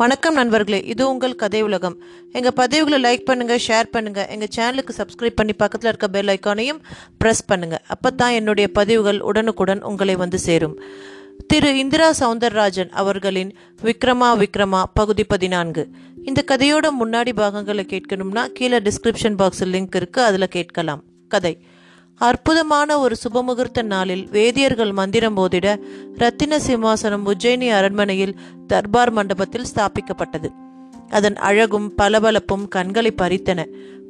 வணக்கம் நண்பர்களே இது உங்கள் கதை உலகம். எங்கள் பதிவுகளை லைக் பண்ணுங்கள் ஷேர் பண்ணுங்கள் எங்கள் சேனலுக்கு சப்ஸ்கிரைப் பண்ணி பக்கத்தில் இருக்க பெல் ஐக்கானையும் ப்ரெஸ் பண்ணுங்கள் அப்போ தான் என்னுடைய பதிவுகள் உடனுக்குடன் உங்களை வந்து சேரும். திரு இந்திரா சவுந்தரராஜன் அவர்களின் விக்ரமா விக்ரமா பகுதி பதினான்கு. இந்த கதையோட முன்னாடி பாகங்களை கேட்கணும்னா கீழே டிஸ்கிரிப்ஷன் பாக்ஸில் லிங்க் இருக்குது அதில் கேட்கலாம். கதை. அற்புதமான ஒரு சுபமுகூர்த்த நாளில் வேதியர்கள் மந்திரம் போதிட ரத்தின சிம்மாசனம் உஜ்ஜயினி அரண்மனையில் தர்பார் மண்டபத்தில் ஸ்தாபிக்கப்பட்டது. அதன் அழகும் பளபளப்பும் கண்களை பறித்தன.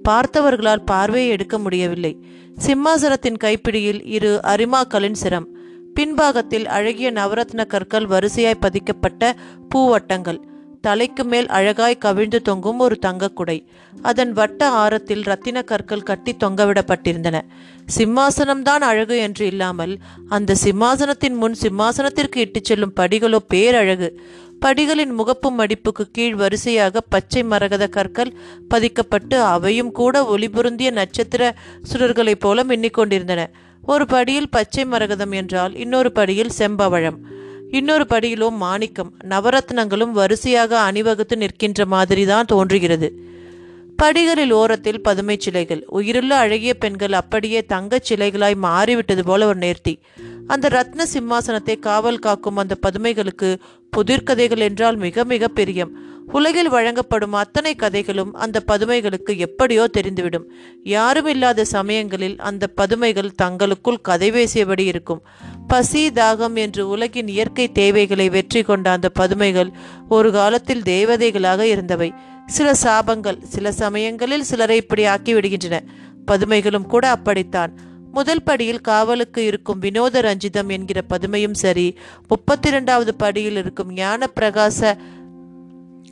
பார்த்தவர்களால் பார்வையை எடுக்க முடியவில்லை. சிம்மாசனத்தின் கைப்பிடியில் இரு அரிமாக்களின் சிரம். பின்பாகத்தில் அழகிய நவரத்ன கற்கள் வரிசையாய் பதிக்கப்பட்ட பூவட்டங்கள். தலைக்கு மேல் அழகாய் கவிழ்ந்து தொங்கும் ஒரு தங்கக்குடை அதன் வட்ட ஆரத்தில் ரத்தின கற்கள் கட்டி தொங்கவிடப்பட்டிருந்தன. சிம்மாசனம்தான் அழகு என்று இல்லாமல் அந்த சிம்மாசனத்தின் முன் சிம்மாசனத்திற்கு இட்டுச் செல்லும் படிகளோ பேரழகு. படிகளின் முகப்பு மடிப்புக்கு கீழ் வரிசையாக பச்சை மரகத கற்கள் பதிக்கப்பட்டு அவையும் கூட ஒளிபுருந்திய நட்சத்திர சுடர்களைப் போல மின்னிக்கொண்டிருந்தன ஒரு படியில் பச்சை மரகதம் என்றால் இன்னொரு படியில் செம்பவழம். இன்னொரு படியிலோ மாணிக்கம் நவரத்னங்களும் வரிசையாக அணிவகுத்து நிற்கின்ற மாதிரி தான் தோன்றுகிறது. படிகளில் ஓரத்தில் பதுமை சிலைகள் உயிருள்ள அழகிய பெண்கள் அப்படியே தங்கச் சிலைகளாய் மாறிவிட்டது போல ஒரு நேர்த்தி. அந்த ரத்ன சிம்மாசனத்தை காவல் காக்கும் அந்த பதுமைகளுக்கு புதிர்கதைகள் என்றால் மிக மிக பிரியம். உலகில் வழங்கப்படும் அத்தனை கதைகளும் அந்த பதுமைகளுக்கு எப்படியோ தெரிந்துவிடும். யாரும் இல்லாத சமயங்களில் அந்த பதுமைகள் தங்களுக்குள் கதை பேசியபடி இருக்கும். பசி தாகம் என்று உலகின் இயற்கை தேவைகளை வெற்றி கொண்ட அந்த பதுமைகள் ஒரு காலத்தில் தேவதைகளாக இருந்தவை. சில சாபங்கள் சில சமயங்களில் சிலரை இப்படி ஆக்கிவிடுகின்றன. பதுமைகளும் கூட அப்படித்தான். முதல் படியில் காவலுக்கு இருக்கும் வினோத ரஞ்சிதம் என்கிற பதுமையும் சரி முப்பத்தி இரண்டாவது படியில் இருக்கும் ஞான பிரகாச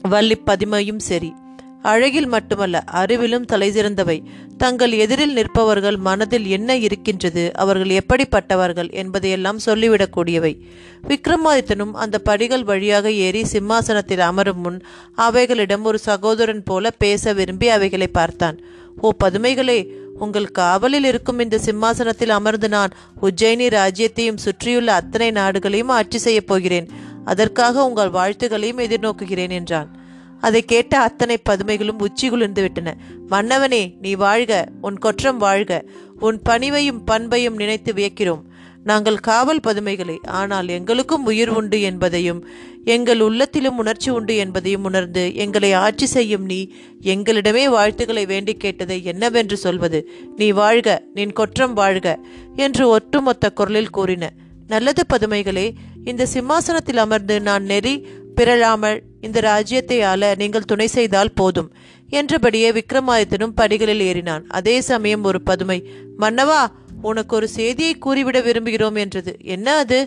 வள்ளி பதுமையும் சரி. அழகில் மட்டுமல்ல அறிவிலும் தலை சிறந்தவை. தங்கள் எதிரில் நிற்பவர்கள் மனதில் என்ன இருக்கின்றது அவர்கள் எப்படிப்பட்டவர்கள் என்பதையெல்லாம் சொல்லிவிடக்கூடியவை. விக்ரமாதித்தனும் அந்த படிகள் வழியாக ஏறி சிம்மாசனத்தில் அமரும் முன் அவைகளிடம் ஒரு சகோதரன் போல பேச விரும்பி அவைகளை பார்த்தான். ஓ பதுமைகளே உங்கள் காவலில் இருக்கும் இந்த சிம்மாசனத்தில் அமர்ந்து நான் உஜ்ஜயினி ராஜ்யத்தையும் சுற்றியுள்ள அத்தனை நாடுகளையும் ஆட்சி செய்யப் போகிறேன். அதற்காக உங்கள் வாழ்த்துகளையும் எதிர்நோக்குகிறேன் என்றான். அதை கேட்ட அத்தனை பதுமைகளும் உச்சி குளிர்ந்து விட்டன. மன்னவனே நீ வாழ்க உன் கொற்றம் வாழ்க. உன் பணிவையும் பண்பையும் நினைத்து வியக்கிறோம். நாங்கள் காவல் பதுமைகளே ஆனால் எங்களுக்கும் உயிர் உண்டு என்பதையும் எங்கள் உள்ளத்திலும் உணர்ச்சி உண்டு என்பதையும் உணர்ந்து எங்களை ஆட்சி செய்யும் நீ எங்களிடமே வாழ்த்துக்களை வேண்டி கேட்டதை என்னவென்று சொல்வது? நீ வாழ்க நின் கொற்றம் வாழ்க என்று ஒட்டுமொத்த குரலில் கூறின. நல்லது பதுமைகளே இந்த சிம்மாசனத்தில் அமர்ந்து நான் நெறி பிறழாமல் இந்த ராஜ்யத்தை ஆள நீங்கள் துணை செய்தால் போதும் என்றபடியே விக்ரமாதித்தனும் படிகளில் ஏறினான். அதே சமயம் ஒரு பதுமை மன்னவா உனக்கு ஒரு செய்தியை கூறிவிட விரும்புகிறோம் என்றது. என்ன அது?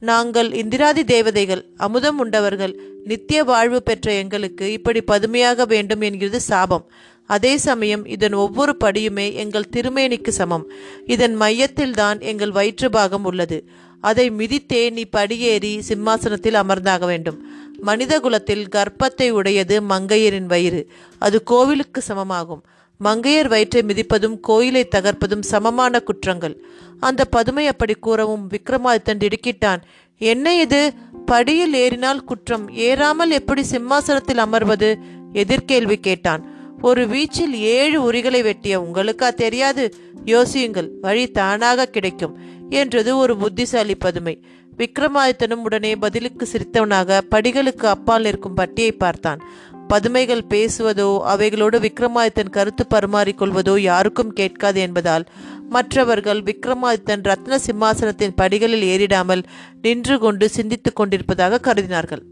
நாங்கள் இந்திராதி தேவதைகள் அமுதம் உண்டவர்கள் நித்திய வாழ்வு பெற்ற எங்களுக்கு இப்படி பதுமையாக வேண்டும் என்கிறது சாபம். அதே சமயம் இதன் ஒவ்வொரு படியுமே எங்கள் திருமேனிக்கு சமம். இதன் மையத்தில்தான் எங்கள் வயிற்று பாகம் உள்ளது. அதை மிதித்தே நீ படியேறி சிம்மாசனத்தில் அமர்ந்தாக வேண்டும். மனித குலத்தில் கர்ப்பத்தை உடையது மங்கையரின் வயிறு. அது கோவிலுக்கு சமமாகும். மங்கையர் வயிற்றை மிதிப்பதும் கோயிலை தகர்ப்பதும் சமமான குற்றங்கள். அந்த பதுமை அப்படி கூறவும் விக்ரமாதித்தன் திடுக்கிட்டான். என்ன இது? படியில் ஏறினால் குற்றம். ஏறாமல் எப்படி சிம்மாசனத்தில் அமர்வது? எதிர்கேள்வி கேட்டான். ஒரு வீச்சில் ஏழு உரிகளை வெட்டிய உங்களுக்கா தெரியாது? யோசியுங்கள் வழி தானாக கிடைக்கும் என்றது ஒரு புத்திசாலி பதுமை. விக்ரமாதித்தனும் உடனே பதிலுக்கு சிரித்தவனாக படிகளுக்கு அப்பால் நிற்கும் பட்டியை பார்த்தான். பதுமைகள் பேசுவதோ அவைகளோடு விக்ரமாதித்தன் கருத்து பரிமாறிக்கொள்வதோ யாருக்கும் கேட்காது என்பதால் மற்றவர்கள் விக்ரமாதித்தன் ரத்ன சிம்மாசனத்தின் படிகளில் ஏறிடாமல் நின்று கொண்டு சிந்தித்துக் கொண்டிருப்பதாக கருதினார்கள்.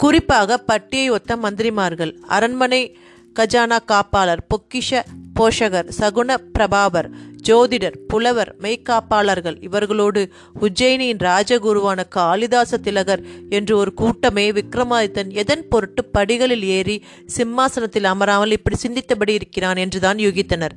குறிப்பாக பட்டியை ஒத்த மந்திரிமார்கள் அரண்மனை கஜானா காப்பாளர் பொக்கிஷ போஷகர் சகுன பிரபாவர் ஜோதிடர் புலவர் மெய்காப்பாளர்கள் இவர்களோடு உஜ்ஜயினியின் ராஜகுருவான காளிதாச திலகர் என்று ஒரு கூட்டமே விக்ரமாதித்தன் எதன் பொருட்டு படிகளில் ஏறி சிம்மாசனத்தில் அமராமல் இப்படி சிந்தித்தபடி இருக்கிறான் என்றுதான் யூகித்தனர்.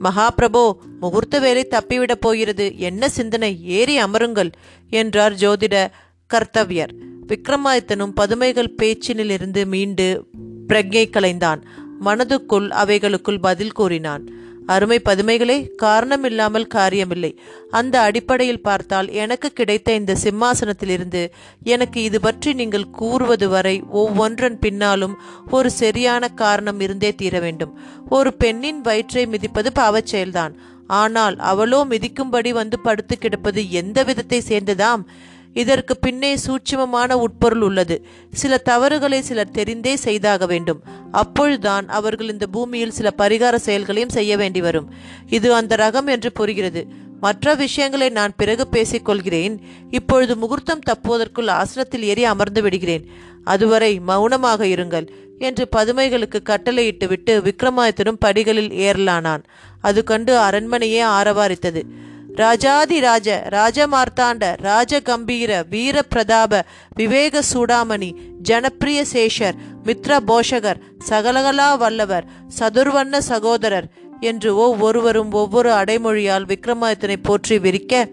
மகாபிரபோ முகூர்த்த வேலை தப்பிவிடப் போகிறது. என்ன சிந்தனை? ஏறி அமருங்கள் என்றார் ஜோதிட கர்த்தவியர். விக்ரமாதித்தனும் பதுமைகள் பேச்சினிலிருந்து மீண்டு பிரக்ஞை கலைந்தான். மனதுக்குள் அவைகளுக்குள் பதில் கூறினான். அருமை பதுமைகளே காரணமில்லாமல் காரியமில்லை. அந்த அடிப்படையில் பார்த்தால் எனக்கு கிடைத்த இந்த சிம்மாசனத்திலிருந்து எனக்கு இது பற்றி நீங்கள் கூறுவது வரை ஒவ்வொன்றன் பின்னாலும் ஒரு சரியான காரணம் இருந்தே தீர வேண்டும். ஒரு பெண்ணின் வயிற்றை மிதிப்பது பாவச் செயல்தான். ஆனால் அவளோ மிதிக்கும்படி வந்து படுத்து கிடப்பது எந்த விதத்தை சேர்ந்ததாம்? இதற்கு பின்னே சூட்சுமமான உட்பொருள் உள்ளது. சில தவறுகளை சிலர் தெரிந்தே செய்தாக வேண்டும். அப்பொழுதுதான் அவர்கள் இந்த பூமியில் சில பரிகார செயல்களையும் செய்ய வேண்டி வரும். இது அந்த ரகம் என்று புரிகிறது. மற்ற விஷயங்களை நான் பிறகு பேசிக்கொள்கிறேன் இப்பொழுது முகூர்த்தம் தப்புவதற்குள் ஆசனத்தில் ஏறி அமர்ந்து விடுகிறேன். அதுவரை மௌனமாக இருங்கள் என்று பதுமைகளுக்கு கட்டளையிட்டு விட்டு விக்ரமாதித்தனும் படிகளில் ஏறலானான். அது கண்டு அரண்மனையே ஆரவாரித்தது. ராஜாதி ராஜ ராஜமார்த்தாண்ட ராஜகம்பீர வீர பிரதாப விவேக சூடாமணி ஜனப்பிரிய சேஷர் மித்ர போஷகர் சகலகலா வல்லவர் சதுர்வண்ண சகோதரர் என்று ஒவ்வொருவரும் ஒவ்வொரு அடைமொழியால் விக்ரமாதித்தனை போற்றி விரிக்க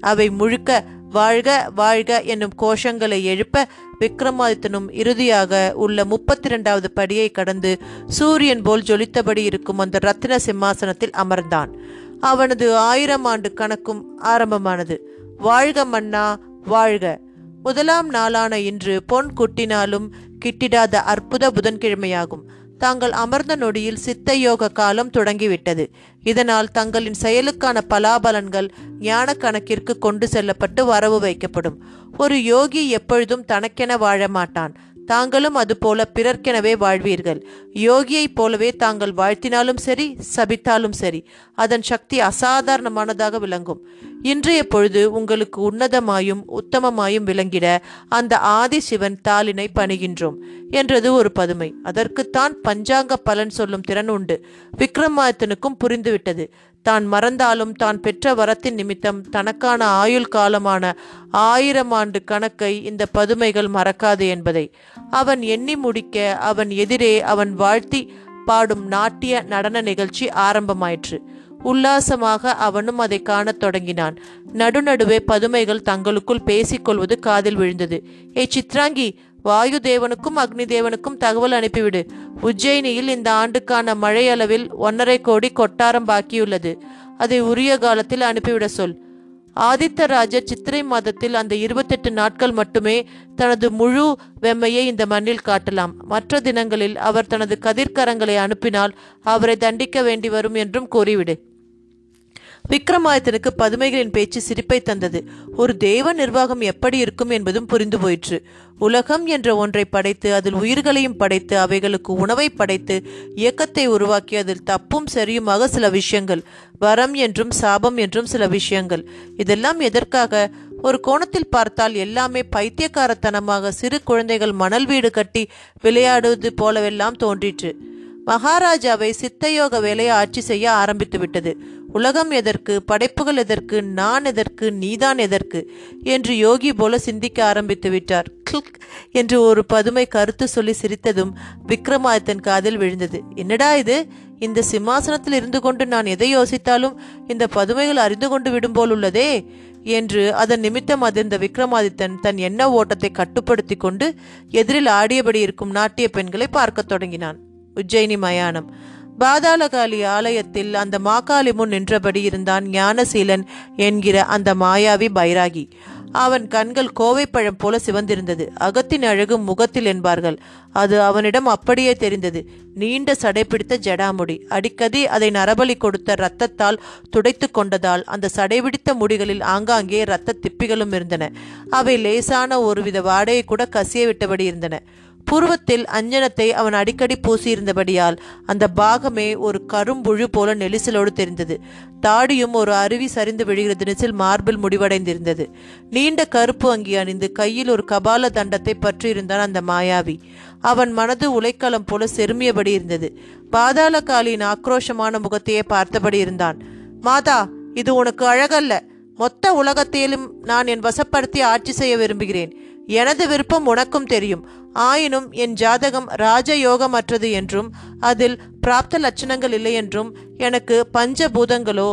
அவை முழுக்க வாழ்க வாழ்க என்னும் கோஷங்களை எழுப்ப விக்ரமாதித்தனும் இறுதியாக உள்ள முப்பத்தி இரண்டாவது படியை கடந்து சூரியன் போல் ஜொலித்தபடி இருக்கும் அந்த ரத்தின சிம்மாசனத்தில் அமர்ந்தான். அவனது ஆயிரம் ஆண்டு கணக்கும் ஆரம்பமானது. வாழ்க மன்னா வாழ்க. முதலாம் நாளான இன்று பொன் குட்டினாலும் கிட்டிடாத அற்புத புதன்கிழமையாகும். தாங்கள் அமர்ந்த நொடியில் சித்த யோக காலம் தொடங்கிவிட்டது. இதனால் தங்களின் செயலுக்கான பலாபலன்கள் ஞான கணக்கிற்கு கொண்டு செல்லப்பட்டு வரவு வைக்கப்படும். ஒரு யோகி எப்பொழுதும் தனக்கென வாழ மாட்டான். தாங்களும் அதுபோல பிறர்க்கெனவே வாழ்வீர்கள். யோகியைப் போலவே தாங்கள் வாழ்த்தினாலும் சரி சபித்தாலும் சரி அதன் சக்தி அசாதாரணமானதாக விளங்கும். இன்றைய பொழுது உங்களுக்கு உன்னதமாயும் உத்தமமாயும் விளங்கிட அந்த ஆதி சிவன் தாளினை பணிகின்றோம் என்றது ஒரு பதுமை. அதற்குத்தான் பஞ்சாங்க பலன் சொல்லும் திறன் உண்டு. விக்ரமாதித்தனுக்கும் புரிந்துவிட்டது. தான் மறந்தாலும் தான் பெற்ற வரத்தின் நிமித்தம் தனக்கான ஆயுள் காலமான ஆயிரம் ஆண்டு கணக்கை இந்த பதுமைகள் மறக்காது என்பதை. அவன் எண்ணி முடிக்க அவன் எதிரே அவன் வாழ்த்தி பாடும் நாட்டிய நடன நிகழ்ச்சி ஆரம்பமாயிற்று. உல்லாசமாக அவனும் அதை காணத் தொடங்கினான். நடுநடுவே பதுமைகள் தங்களுக்குள் பேசிக்கொள்வது காதில் விழுந்தது. ஏ சித்ராங்கி வாயு தேவனுக்கும் அக்னி தேவனுக்கும் தகவல் அனுப்பிவிடு. உஜ்ஜயினியில் இந்த ஆண்டுக்கான மழை அளவில் ஒன்றரை கோடி கொட்டாரம் பாக்கியுள்ளது. அதை உரிய காலத்தில் அனுப்பிவிட சொல். ஆதித்த ராஜர் சித்திரை மாதத்தில் அந்த இருபத்தெட்டு நாட்கள் மட்டுமே தனது முழு வெம்மையை இந்த மண்ணில் காட்டலாம். மற்ற தினங்களில் அவர் தனது கதிர்க்கரங்களை அனுப்பினால் அவரை தண்டிக்க வேண்டி வரும் என்றும் கூறிவிடு. விக்ரமாதித்தனுக்கு பதுமைகளின் பேச்சு சிரிப்பை தந்தது. ஒரு தேவ நிர்வாகம் எப்படி இருக்கும் என்பதும் புரிந்து போயிற்று. உலகம் என்ற ஒன்றை படைத்து அதில் உயிர்களையும் படைத்து அவைகளுக்கு உணவை படைத்து இயக்கத்தை உருவாக்கி அதில் தப்பும் சரியுமாக சில விஷயங்கள் வரம் என்றும் சாபம் என்றும் சில விஷயங்கள். இதெல்லாம் எதற்காக? ஒரு கோணத்தில் பார்த்தால் எல்லாமே பைத்தியக்காரத்தனமாக சிறு குழந்தைகள் மணல் வீடு கட்டி விளையாடுவது போலவெல்லாம் தோன்றிற்று. மகாராஜாவை சித்தயோக வேலையை ஆட்சி செய்ய ஆரம்பித்து விட்டது உலகம் எதற்கு படைப்புகள் எதற்கு நான் எதற்கு நீதான் எதற்கு என்று யோகி போல சிந்திக்க ஆரம்பித்து விட்டார். கில்க் என்று ஒரு பதுமை கருத்து சொல்லி சிரித்ததும் விக்ரமாதித்தன் காதில் விழுந்தது. என்னடா இது? இந்த சிம்மாசனத்தில் இருந்து கொண்டு நான் எதை யோசித்தாலும் இந்த பதுமைகள் அறிந்து கொண்டு விடும் போல் உள்ளதே என்று அதன் நிமித்தம் அதிர்ந்த விக்ரமாதித்தன் தன் எண்ண ஓட்டத்தை கட்டுப்படுத்தி கொண்டு எதிரில் ஆடியபடி இருக்கும் நாட்டிய பெண்களை பார்க்கத் தொடங்கினான். உஜ்ஜயினி மயானம். பாதாளகாளி ஆலயத்தில் அந்த மாக்காளி முன் நின்றபடி இருந்தான் ஞானசீலன் என்கிற அந்த மாயாவி பைராகி. அவன் கண்கள் கோவைப்பழம் போல சிவந்திருந்தது. அகத்தின் அழகு முகத்தில் என்பார்கள். அது அவனிடம் அப்படியே தெரிந்தது. நீண்ட சடைபிடித்த ஜடாமுடி. அடிக்கடி அதை நரபலி கொடுத்த இரத்தத்தால் துடைத்து கொண்டதால் அந்த சடைபிடித்த முடிகளில் ஆங்காங்கே இரத்த திப்பிகளும் இருந்தன. அவை லேசான ஒருவித வாடையை கூட கசிய விட்டபடி இருந்தன. புருவத்தில் அஞ்சனத்தை அவன் அடிக்கடி பூசியிருந்தபடியால் அந்த பாகமே ஒரு கரும்புழு போல நெரிசலோடு தெரிந்தது. தாடியும் ஒரு அருவி சரிந்து விழுகிற தினசில் மார்பில் முடிவடைந்திருந்தது. நீண்ட கருப்பு அங்கி அணிந்து கையில் ஒரு கபால தண்டத்தை பற்றியிருந்தான் அந்த மாயாவி. அவன் மனது உலைக்களம் போல செருமியபடி இருந்தது. பாதாளகாலியின் ஆக்ரோஷமான முகத்தையே பார்த்தபடி இருந்தான். மாதா இது உனக்கு அழகல்ல. மொத்த உலகத்திலும் நான் என் வசப்படுத்தி ஆட்சி செய்ய விரும்புகிறேன். எனது விருப்பம் உனக்கும் தெரியும். ஆயினும் என் ஜாதகம் ராஜயோகமற்றது என்றும் அதில் பிராப்த லட்சணங்கள் இல்லை என்றும் எனக்கு பஞ்சபூதங்களோ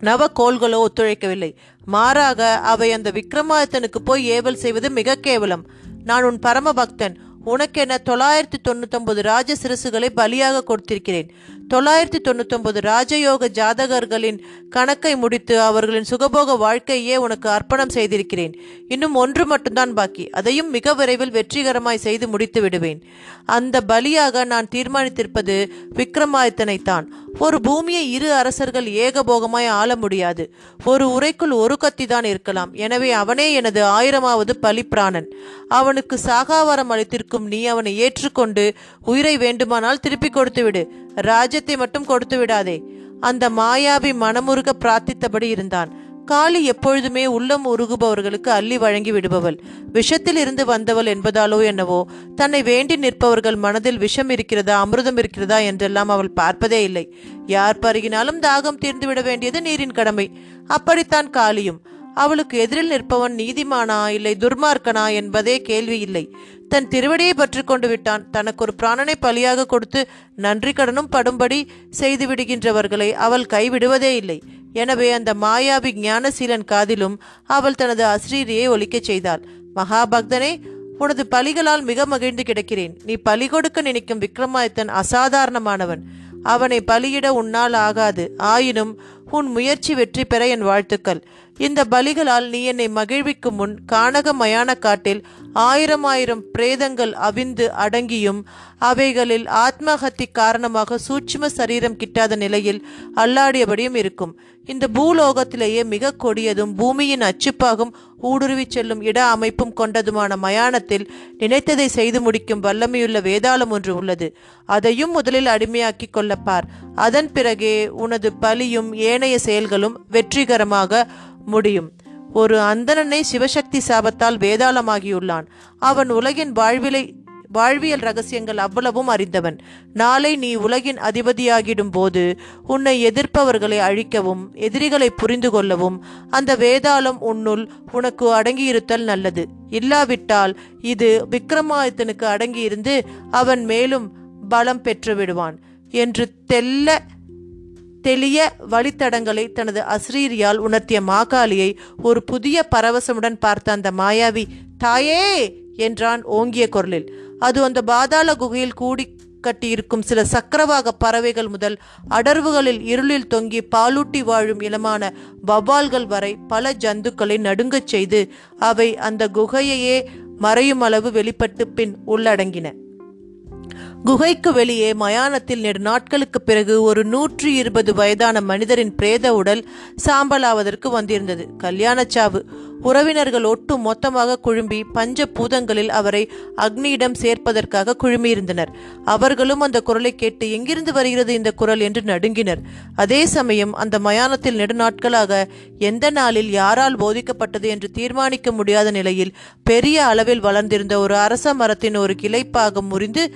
நவகோள்களோ ஒத்துழைக்கவில்லை. மாறாக அவை அந்த விக்ரமாதித்தனுக்கு போய் ஏவல் செய்வது மிக கேவலம். நான் உன் பரமபக்தன். உனக்கென தொள்ளாயிரத்தி தொண்ணூத்தொன்பது ராஜ சிரசுகளை பலியாக கொடுத்திருக்கிறேன். தொள்ளாயிரத்தி தொண்ணூத்தொன்பது ராஜயோக ஜாதகர்களின் கணக்கை முடித்து அவர்களின் சுகபோக வாழ்க்கையே உனக்கு அர்ப்பணம் செய்திருக்கிறேன். இன்னும் ஒன்று மட்டும்தான் பாக்கி. அதையும் மிக விரைவில் வெற்றிகரமாய் செய்து முடித்து விடுவேன். அந்த பலியாக நான் தீர்மானித்திருப்பது விக்ரமாதித்தனைத்தான். ஒரு பூமியை இரு அரசர்கள் ஏகபோகமாய் ஆள முடியாது. ஒரு உரைக்குள் ஒரு கத்தி தான் இருக்கலாம். எனவே அவனே எனது ஆயிரமாவது பலிப்பிராணன். அவனுக்கு சாகாவரம் அளித்திருக்கும் நீ அவனை ஏற்றுக்கொண்டு உயிரை வேண்டுமானால் திருப்பி கொடுத்து விடு ராஜ்யத்தை மட்டும் கொடுத்து விடாதே. அந்த மாயாவி மனமுருக பிரார்த்தித்தபடி இருந்தான். காளி எப்பொழுதுமே உள்ளம் உருகுபவர்களுக்கு அள்ளி வழங்கி விடுபவள். விஷத்தில் இருந்து வந்தவள் என்பதாலோ என்னவோ தன்னை வேண்டி நிற்பவர்கள் மனதில் விஷம் இருக்கிறதா அமிர்தம் இருக்கிறதா என்றெல்லாம் அவள் பார்ப்பதே இல்லை. யார் பருகினாலும் தாகம் தீர்ந்து விட வேண்டியது நீரின் கடமை. அப்படித்தான் காளியும். அவளுக்கு எதிரில் நிற்பவன் நீதிமானா இல்லை துர்மார்க்கனா என்பதே கேள்வி இல்லை. தன் திருவடியை பற்றி கொண்டு விட்டான். தனக்கு ஒரு பிராணனை பலியாக கொடுத்து நன்றி கடனும் படும்படி செய்து விடுகின்றவர்களை அவள் கைவிடுவதே இல்லை. எனவே அந்த மாயாவி ஞானசீலன் காதிலும் அவள் தனது அஸ்ரீரியை ஒலிக்கச் செய்தாள். மகாபக்தனே உனது பலிகளால் மிக மகிழ்ந்து கிடக்கிறேன். நீ பலி கொடுக்க நினைக்கும் விக்ரமாதித்தன் அசாதாரணமானவன். அவனை பலியிட உன்னால் ஆகாது. ஆயினும் உன் முயற்சி வெற்றி பெற என் வாழ்த்துக்கள். இந்த பலிகளால் நீ என்னை மகிழ்விக்கும் முன் கானக மயான காட்டில் ஆயிரம் ஆயிரம் பிரேதங்கள் அவிந்து அடங்கியும் அவைகளில் ஆத்மஹத்தி காரணமாக சூட்சும சரீரம் கிட்டாத நிலையில் அல்லாடியபடியும் இருக்கும். இந்த பூலோகத்திலேயே மிக கொடியதும் பூமியின் அச்சுப்பாகும் ஊடுருவி செல்லும் இட அமைப்பும் கொண்டதுமான மயானத்தில் நினைத்ததை செய்து முடிக்கும் வல்லமையுள்ள வேதாளம் ஒன்று உள்ளது. அதையும் முதலில் அடிமையாக்கிக் கொள்ளப்பார் அதன் பிறகே உனது பலியும் ஏனைய செயல்களும் வெற்றிகரமாக முடியும். ஒரு அந்தணனை சிவசக்தி சாபத்தால் வேதாளமாகியுள்ளான். அவன் உலகின் வாழ்விலை வாழ்வியல் ரகசியங்கள் அவ்வளவும் அறிந்தவன். நாளை நீ உலகின் அதிபதியாகிடும் போது உன்னை எதிர்ப்பவர்களை அழிக்கவும் எதிரிகளை புரிந்து கொள்ளவும் அந்த வேதாளம் உன்னுள் உனக்கு அடங்கியிருத்தல் நல்லது. இல்லாவிட்டால் இது விக்ரமாதித்தனுக்கு அடங்கியிருந்து அவன் மேலும் பலம் பெற்று விடுவான் என்று தெல்ல தெளிய வழித்தடங்களை தனது அஸ்ரீரியால் உணர்த்திய மாகாளியை ஒரு புதிய பரவசமுடன் பார்த்த அந்த மாயாவி தாயே! என்றான் ஓங்கிய குரலில். அது அந்த பாதாள குகையில் கூடி கட்டியிருக்கும் சில சக்கரவாக பறவைகள் முதல் அடர்வுகளில் இருளில் தொங்கி பாலூட்டி வாழும் இளமான வவ்வால்கள் வரை பல ஜந்துக்களை நடுங்கச் செய்து அவை அந்த குகையையே மறையும் அளவு வெளிப்பட்டு பின் உள்ளடங்கின. குகைக்கு வெளியே மயானத்தில் நெடு நாட்களுக்கு பிறகு ஒரு நூற்றி இருபது வயதான மனிதரின் பிரேத உடல் சாம்பலாவதற்கு வந்திருந்தது. கல்யாணச்சாவு உறவினர்கள் ஒட்டு மொத்தமாக குழும்பி பஞ்ச பூதங்களில் அவரை அக்னியிடம் சேர்ப்பதற்காக குழுமியிருந்தனர். அவர்களும் அந்த குரலை கேட்டு எங்கிருந்து வருகிறது இந்த குரல்? என்று நடுங்கினர். அதே சமயம் அந்த மயானத்தில் நெடுநாட்களாக எந்த நாளில் யாரால் போதிக்கப்பட்டது என்று தீர்மானிக்க முடியாத நிலையில் பெரிய அளவில் வளர்ந்திருந்த ஒரு அரச மரத்தின் ஒரு கிளைப்பாக முறிந்து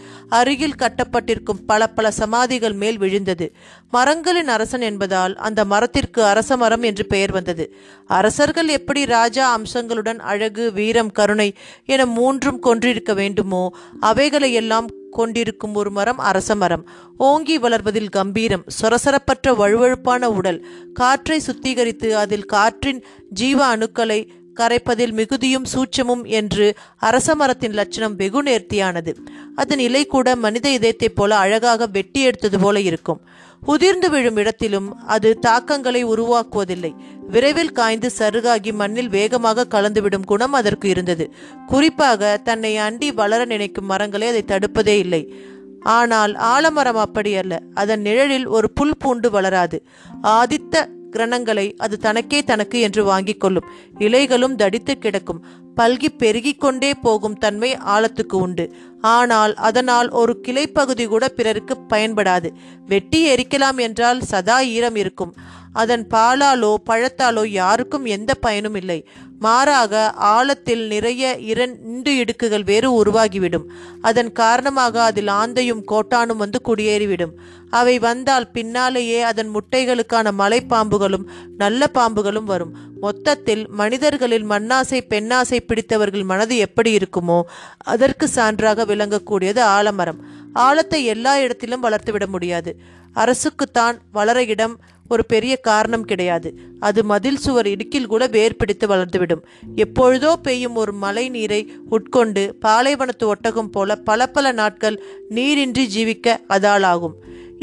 அருகில் கட்டப்பட்டிருக்கும் பல பல சமாதிகள் மேல் விழுந்தது. மரங்களின் அரசன் என்பதால் அந்த மரத்திற்கு அரச மரம் என்று பெயர் வந்தது. அரசர்கள் எப்படி ராஜா அம்சங்களுடன் அழகு வீரம் கருணை என மூன்றும் கொன்றிருக்க வேண்டுமோ அவைகளையெல்லாம் கொண்டிருக்கும் ஒரு மரம் அரச மரம். ஓங்கி வளர்வதில் கம்பீரம் சொரசரப்பற்ற வழுவழுப்பான உடல் காற்றை சுத்திகரித்து அதில் காற்றின் ஜீவ அணுக்களை கரைப்பதில் மிகுதியும் சூட்சமும் என்று அரச மரத்தின் லட்சணம் வெகு நேர்த்தியானது. அதன் இலை கூட மனித இதயத்தைப் போல அழகாக வெட்டி எடுத்தது போல இருக்கும். உதிர்ந்து விழும் இடத்திலும் அது தாக்கங்களை உருவாக்குவதில்லை. விரைவில் காய்ந்து சருகாகி மண்ணில் வேகமாக கலந்துவிடும் குணம் அதற்கு இருந்தது. குறிப்பாக தன்னை அண்டி வளர நினைக்கும் மரங்களே அதை தடுப்பதே இல்லை. ஆனால் ஆலமரம் அப்படி அல்ல. அதன் நிழலில் ஒரு புல் பூண்டு வளராது. ஆதித்த கிரணங்களை அது தனக்கே தனக்கு என்று வாங்கிக் கொள்ளும். இலைகளும் தடித்து கிடக்கும். பல்கி பெருகிக் கொண்டே போகும் தன்மை ஆழத்துக்கு உண்டு. ஆனால் அதனால் ஒரு கிளைப்பகுதி கூட பிறருக்கு பயன்படாது. வெட்டி எரிக்கலாம் என்றால் சதா ஈரம் இருக்கும். அதன் பாலாலோ பழத்தாலோ யாருக்கும் எந்த பயனும் இல்லை. மாறாக ஆழத்தில் நிறைய இரண்டு இடுக்குகள் வேறு உருவாகிவிடும். அதன் காரணமாக அதில் ஆந்தையும் கோட்டானும் வந்து குடியேறிவிடும். அவை வந்தால் பின்னாலேயே அதன் முட்டைகளுக்கான மலைப்பாம்புகளும் நல்ல பாம்புகளும் வரும். மொத்தத்தில் மனிதர்களில் மண்ணாசை பெண்ணாசை பிடித்தவர்கள் மனது எப்படி இருக்குமோ அதற்கு சான்றாக விளங்கக்கூடியது ஆலமரம். ஆழத்தை எல்லா இடத்திலும் வளர்த்துவிட முடியாது. அரசுக்குத்தான் வளர இடம் ஒரு பெரிய காரணம் கிடையாது. அது மதில் சுவர் இடுக்கில் கூட வேர் பிடித்து வளர்ந்துவிடும். எப்பொழுதோ பெய்யும் ஒரு மழை நீரை உட்கொண்டு பாலைவனத்து ஒட்டகம் போல பல பல நாட்கள் நீரின்றி ஜீவிக்க அதாளாகும்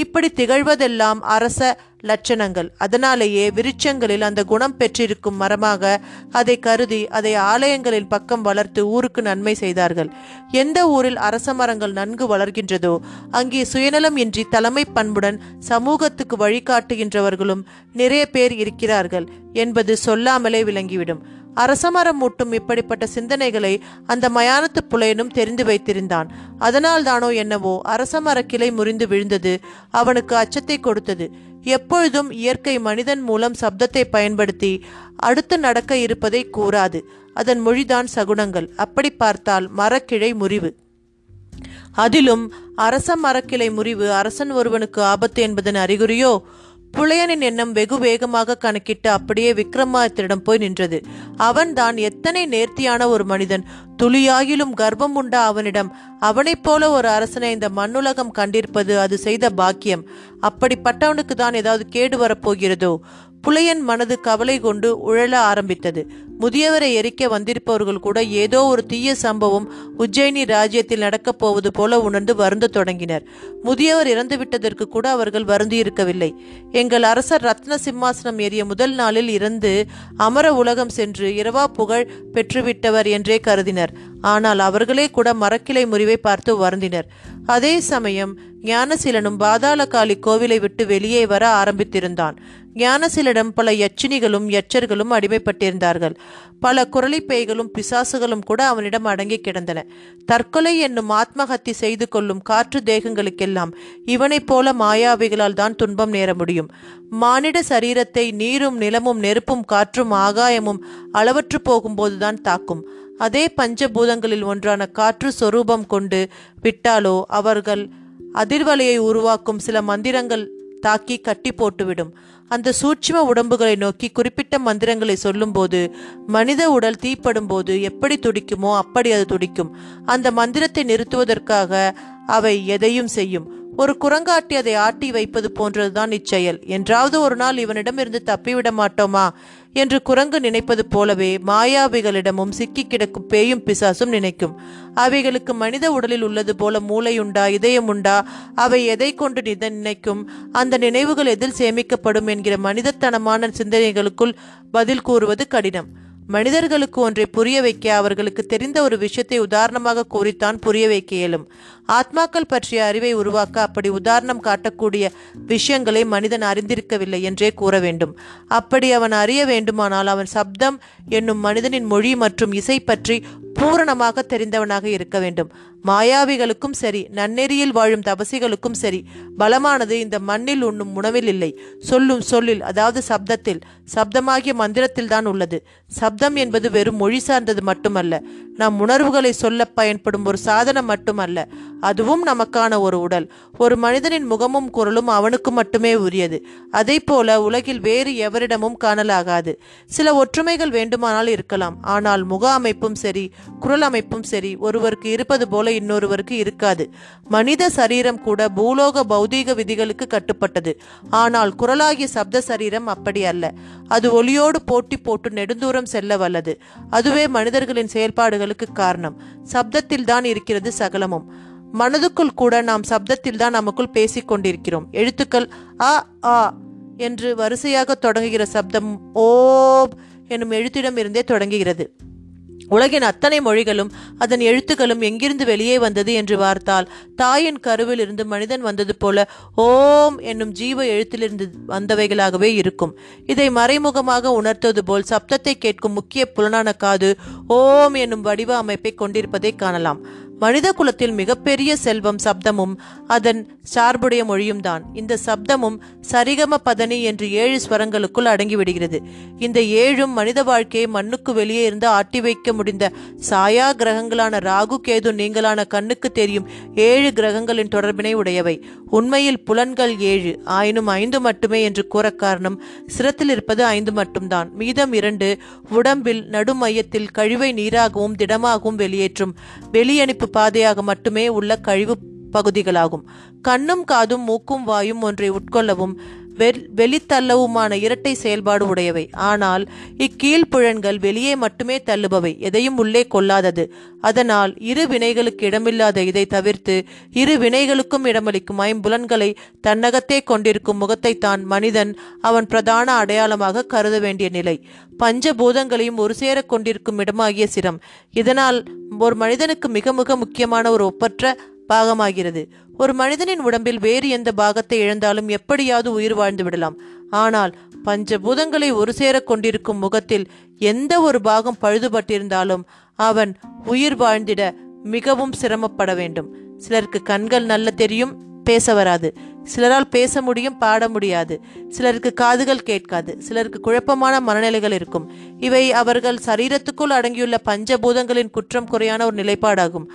இப்படி திகழ்வதெல்லாம் அரச லட்சணங்கள். அதனாலேயே விருட்சங்களில் அந்த குணம் பெற்றிருக்கும் மரமாக அதை கருதி அதை ஆலயங்களில் பக்கம் வளர்த்து ஊருக்கு நன்மை செய்தார்கள். எந்த ஊரில் அரச மரங்கள் நன்கு வளர்கின்றதோ அங்கே சுயநலம் இன்றி தலைமை பண்புடன் சமூகத்துக்கு வழிகாட்டுகின்றவர்களும் நிறைய பேர் இருக்கிறார்கள் என்பது சொல்லாமலே விளங்கிவிடும். அரசமரம் மூட்டும் இப்படிப்பட்ட சிந்தனைகளை அந்த மயானத்து புலையனும் தெரிந்து வைத்திருந்தான். அதனால் தானோ என்னவோ அரசமர கிளை முறிந்து விழுந்தது அவனுக்கு அச்சத்தை கொடுத்தது. எப்பொழுதும் இயற்கை மனிதன் மூலம் சப்தத்தை பயன்படுத்தி அடுத்து நடக்க இருப்பதை கூறாது. அதன் மொழிதான் சகுனங்கள். அப்படி பார்த்தால் மரக்கிளை முறிவு. அதிலும் அரச மரக்கிளை முறிவு அரசன் ஒருவனுக்கு ஆபத்து என்பதன் அறிகுறியோ? புலையனின் எண்ணம் வெகு வேகமாக கணக்கிட்டு அப்படியே விக்ரமாதித்தரிடம் போய் நின்றது. அவன் தான் எத்தனை நேர்த்தியான ஒரு மனிதன். துளியாயிலும் கர்ப்பம் உண்ட அவனிடம் அவனைப் போல ஒரு அரசனை இந்த மண்ணுலகம் கண்டிருப்பது அது செய்த பாக்கியம். அப்படிப்பட்டவனுக்கு தான் ஏதாவது கேடு வரப்போகிறதோ? புலையன் மனது கவலை கொண்டு உழல ஆரம்பித்தது. முதியவரை எரிக்க வந்திருப்பவர்கள் கூட ஏதோ ஒரு தீய சம்பவம் உஜ்ஜயினி ராஜ்யத்தில் நடக்கப் போவது போல உணர்ந்து வருந்த தொடங்கினர். முதியவர் இறந்துவிட்டதற்கு கூட அவர்கள் வருந்தியிருக்கவில்லை எங்கள் அரசர் ரத்ன சிம்மாசனம் ஏறிய முதல் நாளில் இருந்து அமர உலகம் சென்று இரவா புகழ் பெற்றுவிட்டவர் என்றே கருதினர். ஆனால் அவர்களே கூட மரக்கிளை முறிவை பார்த்து வருந்தினர். அதே சமயம் ஞானசீலனும் பாதாளகாளி கோவிலை விட்டு வெளியே வர ஆரம்பித்திருந்தான். ஞானசிலிடம் பல யச்சினிகளும் யச்சர்களும் அடிமைப்பட்டிருந்தார்கள். பல குரலி பேய்களும் பிசாசுகளும் கூட அவனிடம் அடங்கி கிடந்தன. தற்கொலை என்னும் ஆத்மஹத்தி செய்து கொள்ளும் காற்று தேகங்களுக்கெல்லாம் இவனைப் போல மாயாவிகளால் தான் துன்பம் நேர முடியும். மானிட சரீரத்தை நீரும் நிலமும் நெருப்பும் காற்றும் ஆகாயமும் அளவற்று போகும்போதுதான் தாக்கும். அதே பஞ்சபூதங்களில் ஒன்றான காற்று சொரூபம் கொண்டு விட்டாலோ அவர்கள் அதிர்வலையை உருவாக்கும் சில மந்திரங்கள் தாக்கி கட்டி போட்டுவிடும். அந்த சூட்சும உடம்புகளை நோக்கி குறிப்பிட்ட மந்திரங்களை சொல்லும்போது மனித உடல் தீப்படும் போது எப்படி துடிக்குமோ அப்படி அது துடிக்கும். அந்த மந்திரத்தை நிறுத்துவதற்காக அவை எதையும் செய்யும். ஒரு குரங்காட்டி அதை ஆட்டி வைப்பது போன்றதுதான் இச்செயல். என்றாவது ஒரு நாள் இவனிடமிருந்து தப்பிவிட மாட்டோமா? என்று குரங்கு நினைப்பது போலவே மாயாவிகளிடமும் சிக்கி கிடக்கும் பேயும் பிசாசும் நினைக்கும். அவைகளுக்கு மனித உடலில் உள்ளது போல மூளையுண்டா இதயமுண்டா? அவை எதை கொண்டு நித நினைக்கும்? அந்த நினைவுகள் எதில் சேமிக்கப்படும் என்கிற மனிதத்தனமான சிந்தனைகளுக்குள் பதில் கூறுவது கடினம். மனிதர்களுக்கு ஒன்றை புரிய வைக்க அவர்களுக்கு தெரிந்த ஒரு விஷயத்தை உதாரணமாக கூறித்தான் புரிய வைக்க இயலும். ஆத்மாக்கள் பற்றிய அறிவை உருவாக்க அப்படி உதாரணம் காட்டக்கூடிய விஷயங்களை மனிதன் அறிந்திருக்கவில்லை என்றே கூற வேண்டும். அப்படி அவன் அறிய வேண்டுமானால் அவன் சப்தம் என்னும் மனிதனின் மொழி மற்றும் இசை பற்றி பூரணமாக தெரிந்தவனாக இருக்க வேண்டும். மாயாவிகளுக்கும் சரி நன்னெறியில் வாழும் தபசிகளுக்கும் சரி பலமானது இந்த மண்ணில் உண்ணும் உணவில் இல்லை. சொல்லும் சொல்லில் அதாவது சப்தத்தில் சப்தமாகிய மந்திரத்தில் தான் உள்ளது. சப்தம் என்பது வெறும் மொழி சார்ந்தது மட்டுமல்ல நம் உணர்வுகளை சொல்ல பயன்படும் ஒரு சாதனம் மட்டுமல்ல அதுவும் நமக்கான ஒரு உடல். ஒரு மனிதனின் முகமும் குரலும் அவனுக்கு மட்டுமே உரியது. அதை போல உலகில் வேறு எவரிடமும் காணலாகாது. சில ஒற்றுமைகள் வேண்டுமானால் இருக்கலாம். ஆனால் முக அமைப்பும் சரி குரல் அமைப்பும் சரி ஒருவருக்கு இருப்பது போல இன்னொருவருக்கு இருக்காது. மனித சரீரம் கூட பூலோக பௌதீக விதிகளுக்கு கட்டுப்பட்டது. ஆனால் குரலாகிய சப்த சரீரம் அப்படி அல்ல. அது ஒளியோடு போட்டி போட்டு நெடுந்தூரம் செல்ல வல்லது. அதுவே மனிதர்களின் செயல்பாடுகளுக்கு காரணம். சப்தத்தில் தான் இருக்கிறது சகலமும். மனதுக்குள் கூட நாம் சப்தத்தில் தான் நமக்குள் பேசிக் கொண்டிருக்கிறோம் எழுத்துக்கள் அ ஆ என்று வரிசையாக தொடங்குகிற சப்தம் ஓம் என்னும் எழுத்திடம் இருந்தே தொடங்குகிறது. உலகின் அத்தனை மொழிகளும் அதன் எழுத்துக்களும் எங்கிருந்து வெளியே வந்தது என்று பார்த்தால் தாயின் கருவில் இருந்து மனிதன் வந்தது போல ஓம் என்னும் ஜீவ எழுத்திலிருந்து வந்தவைகளாகவே இருக்கும். இதை மறைமுகமாக உணர்த்துவது போல் சப்தத்தை கேட்கும் முக்கிய புலனான காது ஓம் என்னும் வடிவ அமைப்பை கொண்டிருப்பதை காணலாம். மனித குலத்தில் மிகப்பெரிய செல்வம் சப்தமும் அதன் சார்புடைய மொழியும் தான். இந்த சப்தமும் சரிகம பதனி என்று ஏழு ஸ்வரங்களுக்குள் அடங்கிவிடுகிறது. இந்த ஏழும் மனித வாழ்க்கையை மண்ணுக்கு வெளியே இருந்து ஆட்டி வைக்க முடிந்த சாயா கிரகங்களான ராகு கேது நீங்களான கண்ணுக்கு தெரியும் ஏழு கிரகங்களின் தொடர்பினை உடையவை. உண்மையில் புலன்கள் ஏழு ஆயினும் ஐந்து மட்டுமே என்று கூற காரணம் சிரத்தில் இருப்பது ஐந்து மட்டும்தான். மீதம் இரண்டு உடம்பில் நடுமையத்தில் கழிவை நீராகவும் திடமாகவும் வெளியேற்றும். வெளியனுப்பு பாதையாக மட்டுமே உள்ள கழிவு பகுதிகளாகும். கண்ணும் காதும் மூக்கும் வாயும் ஒன்றை உட்கொள்ளவும் வெளித்தள்ளவுமான இரட்டை செயல்பாடு உடையவை. ஆனால் இக்கீழ்ப்புழன்கள் வெளியே மட்டுமே தள்ளுபவை எதையும் உள்ளே கொள்ளாதது. அதனால் இரு வினைகளுக்கு இடமில்லாத இதை தவிர்த்து இரு வினைகளுக்கும் இடமளிக்கும் ஐம்புலன்களை தன்னகத்தே கொண்டிருக்கும் முகத்தை தான் மனிதன் அவன் பிரதான அடையாளமாக கருத வேண்டிய நிலை. பஞ்சபூதங்களையும் ஒரு சேர கொண்டிருக்கும் இடமாகிய சிரம். இதனால் ஒரு மனிதனுக்கு மிக மிக முக்கியமான ஒரு ஒப்பற்ற பாகமாகிறது. ஒரு மனிதனின் உடம்பில் வேறு எந்த பாகத்தை இழந்தாலும் எப்படியாவது உயிர் வாழ்ந்து விடலாம். ஆனால் பஞ்சபூதங்களை ஒரு சேர கொண்டிருக்கும் முகத்தில் எந்த ஒரு பாகம் பழுதுபட்டிருந்தாலும் அவன் உயிர் வாழ்ந்திட மிகவும் சிரமப்பட வேண்டும். சிலருக்கு கண்கள் நல்ல தெரியும் பேச வராது. சிலரால் பேச முடியும் பாட முடியாது. சிலருக்கு காதுகள் கேட்காது. சிலருக்கு குழப்பமான மனநிலைகள் இருக்கும். இவை அவர்கள் சரீரத்துக்குள் அடங்கியுள்ள பஞ்சபூதங்களின் குற்றம் குறையான ஒரு நிலைப்பாடாகும்.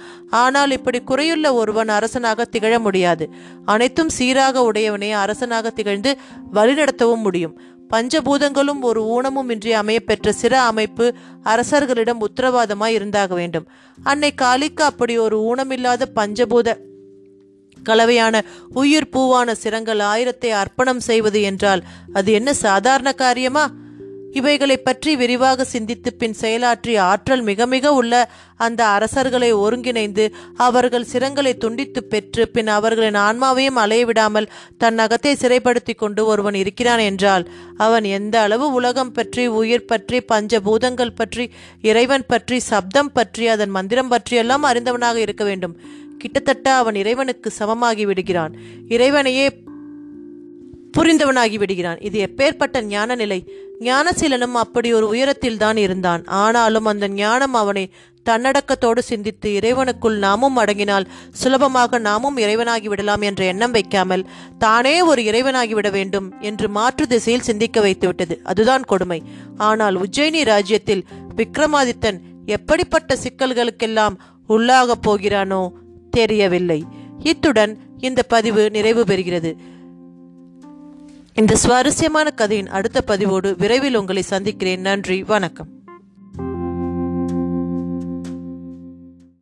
ஆனால் இப்படி குறையுள்ள ஒருவன் அரசனாக திகழ முடியாது. அனைத்தும் சீராக உடையவனே அரசனாக திகழ்ந்து வழிநடத்தவும் முடியும். பஞ்சபூதங்களும் ஒரு ஊனமும் இன்றி அமையப்பெற்ற சிற அமைப்பு அரசர்களிடம் உத்தரவாதமாய் இருந்தாக வேண்டும். அன்னை காளிக்கு அப்படி ஒரு ஊனமில்லாத பஞ்சபூத கலவையான உயிர் பூவான சிரங்கள் ஆயிரத்தை அர்ப்பணம் செய்வது என்றால் அது என்ன சாதாரண காரியமா? இவைகளை பற்றி விரிவாக சிந்தித்து பின் செயலாற்றிய ஆற்றல் மிக மிக உள்ள அந்த அரசர்களை ஒருங்கிணைந்து அவர்கள் சிரங்களை துண்டித்து பெற்று பின் அவர்களின் ஆன்மாவையும் அலையவிடாமல் தன் அகத்தை சிறைப்படுத்தி கொண்டு ஒருவன் இருக்கிறான் என்றால் அவன் எந்த அளவு உலகம் பற்றி உயிர் பற்றி பஞ்சபூதங்கள் பற்றி இறைவன் பற்றி சப்தம் பற்றி அதன் மந்திரம் பற்றியெல்லாம் அறிந்தவனாக இருக்க வேண்டும். கிட்டத்தட்ட அவன் இறைவனுக்கு சமமாகி விடுகிறான். இறைவனையே புரிந்தவனாகி விடுகிறான். இது எப்பேற்பட்ட ஞான நிலை ஞானசீலனும் அப்படி ஒரு உயரத்தில் தான் இருந்தான். ஆனாலும் அந்த ஞானம் அவனை தன்னடக்கத்தோடு சிந்தித்து இறைவனுக்குள் நாமும் அடங்கினால் சுலபமாக நாமும் இறைவனாகி விடலாம் என்ற எண்ணம் வைக்காமல் தானே ஒரு இறைவனாகி விட வேண்டும் என்று மாற்று திசையில் சிந்திக்க வைத்துவிட்டது அதுதான் கொடுமை. ஆனால் உஜ்ஜயினி ராஜ்யத்தில் விக்ரமாதித்தன் எப்படிப்பட்ட சிக்கல்களுக்கெல்லாம் உள்ளாகப் போகிறானோ தெரியவில்லை. இத்துடன் இந்த பதிவு நிறைவு பெறுகிறது. இந்த சுவாரஸ்யமான கதையின் அடுத்த பதிவோடு விரைவில் உங்களை சந்திக்கிறேன். நன்றி வணக்கம்.